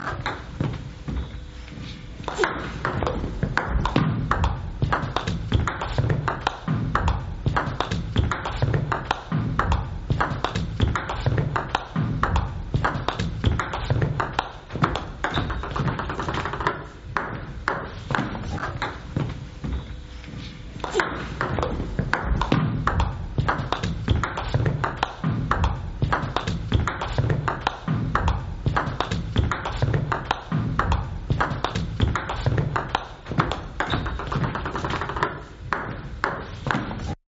you.